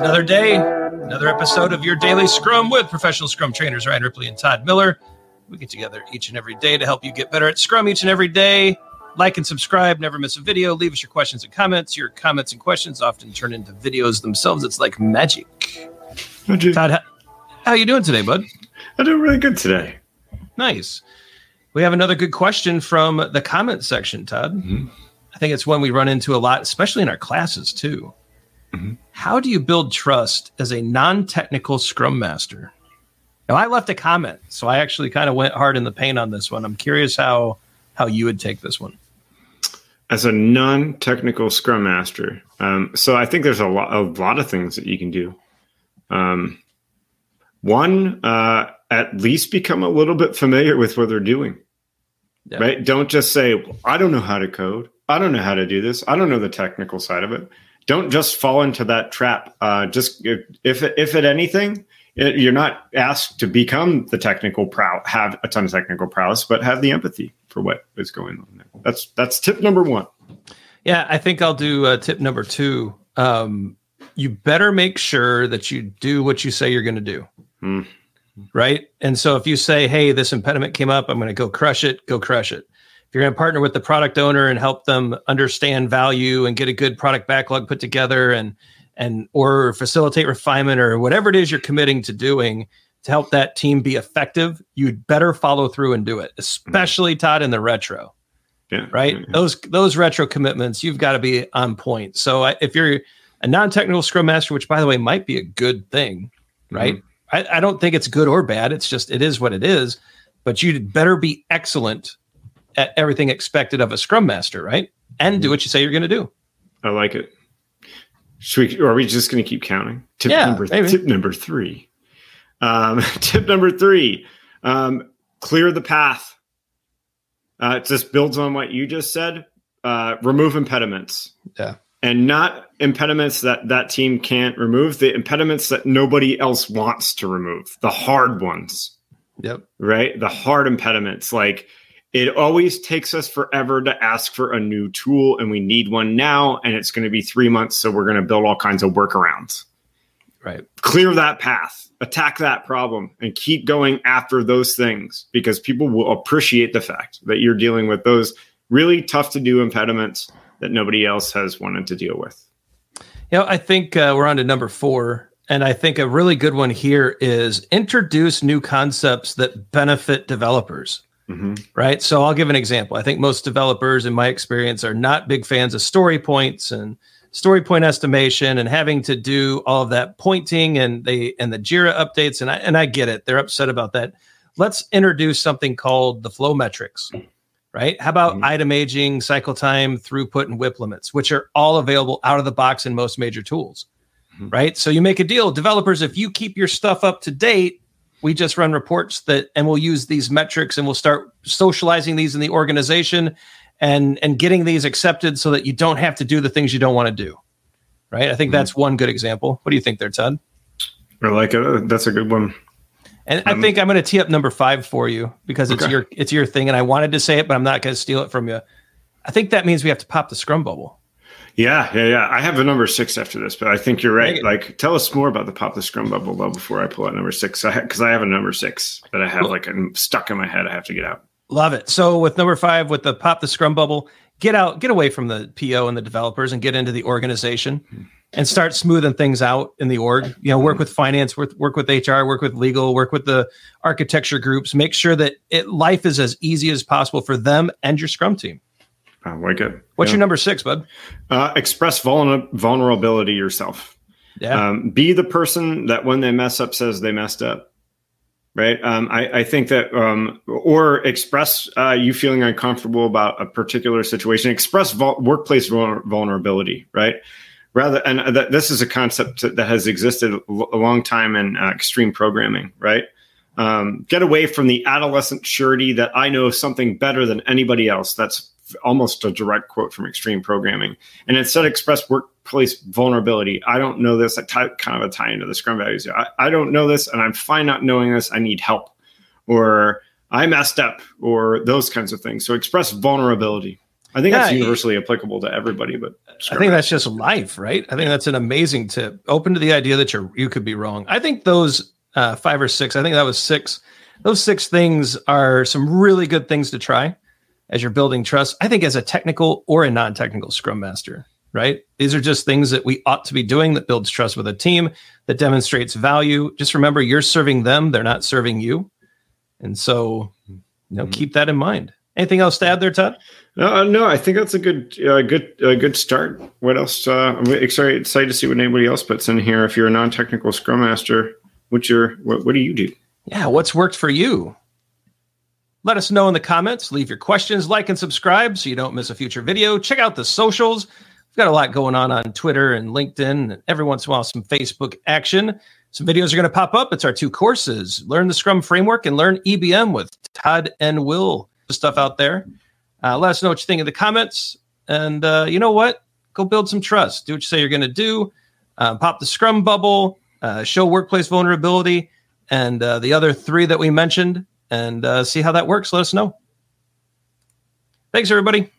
another day, another episode of your daily Scrum with professional Scrum trainers Ryan Ripley and Todd Miller. We get together each and every day to help you get better at Scrum each and every day. Like and subscribe, never miss a video. Leave us your questions and comments. Your comments and questions often turn into videos themselves. It's like magic. Magic. Todd, how, how you doing today, bud? I'm doing really good today. Nice. We have another good question from the comment section, Todd. Mhm. I think it's one we run into a lot, especially in our classes too. Mhm. How do you build trust as a non-technical scrum master? Now, I left a comment, so I actually kind of went hard in the paint on this one. I'm curious how how you would take this one. As a non-technical Scrum Master, um, so I think there's a lot, a lot of things that you can do. Um, one, uh, at least become a little bit familiar with what they're doing. Yeah. Right? Don't just say, well, "I don't know how to code. I don't know how to do this. I don't know the technical side of it." Don't just fall into that trap. Uh, just if if, if at anything, it, you're not asked to become the technical prow, have a ton of technical prowess, but have the empathy for what is going on there. That's that's tip number one. Yeah, I think I'll do uh, tip number two. Um, you better make sure that you do what you say you're going to do. Hmm. Right. And so if you say, hey, this impediment came up, I'm going to go crush it, go crush it. If you're going to partner with the product owner and help them understand value and get a good product backlog put together and, and, or facilitate refinement or whatever it is you're committing to doing to help that team be effective, you'd better follow through and do it, especially Todd in the retro Yeah. right? Yeah. Those those retro commitments, you've got to be on point. So I, if you're a non-technical scrum master, which by the way might be a good thing, mm-hmm. right? I, I don't think it's good or bad. It's just it is what it is. But you'd better be excellent everything expected of a scrum master, right? And do what you say you're going to do. I like it. Should we, or are we just going to keep counting? Tip Yeah, number maybe. tip number three. Um, tip number three: um, clear the path. Uh, it just builds on what you just said. Uh, remove impediments. Yeah. and not impediments that that team can't remove. The impediments that nobody else wants to remove. The hard ones Yep. right? The hard impediments. Like it always takes us forever to ask for a new tool, and we need one now, and it's going to be three months. So we're going to build all kinds of workarounds. Right. Clear that path, attack that problem, and keep going after those things because people will appreciate the fact that you're dealing with those really tough to do impediments that nobody else has wanted to deal with. You know, I think uh, we're on to number four. And I think a really good one here is introduce new concepts that benefit developers. Hmm right? So I'll give an example. I think most developers, in my experience, are not big fans of story points and story point estimation and having to do all of that pointing and they and the Jira updates. And I and I get it; they're upset about that. Let's introduce something called the flow metrics, right? How about Mhm. item aging, cycle time, throughput, and WIP limits, which are all available out of the box in most major tools, Mhm. right? So you make a deal, developers. If you keep your stuff up to date, we just run reports that and we'll use these metrics and we'll start socializing these in the organization and and getting these accepted so that you don't have to do the things you don't want to do right i think Mhm. that's one good example what do you think there todd I like it. That's a good one. and i Um, think i'm going to tee up number five for you because it's Okay. your it's your thing and i wanted to say it but i'm not going to steal it from you i think that means we have to pop the scrum bubble Yeah, yeah, yeah. I have a number six after this, but I think you're right. Like, tell us more about the pop the scrum bubble though before I pull out number six, because I, have a number six that I have like I'm stuck in my head. I have to get out. Love it. So with number five, with the pop the scrum bubble, get out, get away from the PO and the developers and get into the organization hmm. and start smoothing things out in the org. You know, work hmm. with finance, work, work with HR, work with legal, work with the architecture groups. Make sure that it, life is as easy as possible for them and your scrum team. I like it. What's Yeah. your number six, bud? Uh, express vulner- vulnerability yourself. Yeah. Um, be the person that when they mess up says they messed up. Right. Um, I, I think that, um, or express uh, you feeling uncomfortable about a particular situation. Express vul- workplace vul- vulnerability. Right. Rather, and that this is a concept that has existed a long time in uh, extreme programming. Right. Um, get away from the adolescent surety that I know something better than anybody else. That's almost a direct quote from extreme programming and instead express workplace vulnerability. I don't know this. I kind of a tie into the Scrum values. I, I don't know this, and I'm fine not knowing this. I need help, or I messed up, or those kinds of things. So express vulnerability. I think yeah, that's universally applicable to everybody, but I think that's just life, right? I think that's an amazing tip. Open to the idea that you're you could be wrong. I think those uh, five or six, I think that was six. Those six things are some really good things to try as you're building trust. I think as a technical or a non-technical scrum master, right? These are just things that we ought to be doing that builds trust with a team, that demonstrates value. Just remember you're serving them, they're not serving you. And so, you know, mm-hmm. keep that in mind. Anything else to add there, Todd? Uh, no, I think that's a good, uh, good, uh, good start. What else? Uh, I'm excited, excited to see what anybody else puts in here. If you're a non-technical scrum master, what's your, what, what do you do? Yeah, what's worked for you? Let us know in the comments. Leave your questions, like and subscribe so you don't miss a future video. Check out the socials. We've got a lot going on on Twitter and LinkedIn, and every once in a while, some Facebook action. Some videos are going to pop up. It's our two courses Learn the Scrum Framework and Learn EBM with Todd and Will. Stuff out there. Uh, let us know what you think in the comments. And uh, you know what? Go build some trust. Do what you say you're going to do. Uh, pop the Scrum bubble, uh, show workplace vulnerability, and uh, the other three that we mentioned, and uh, see how that works. Let us know. Thanks, everybody.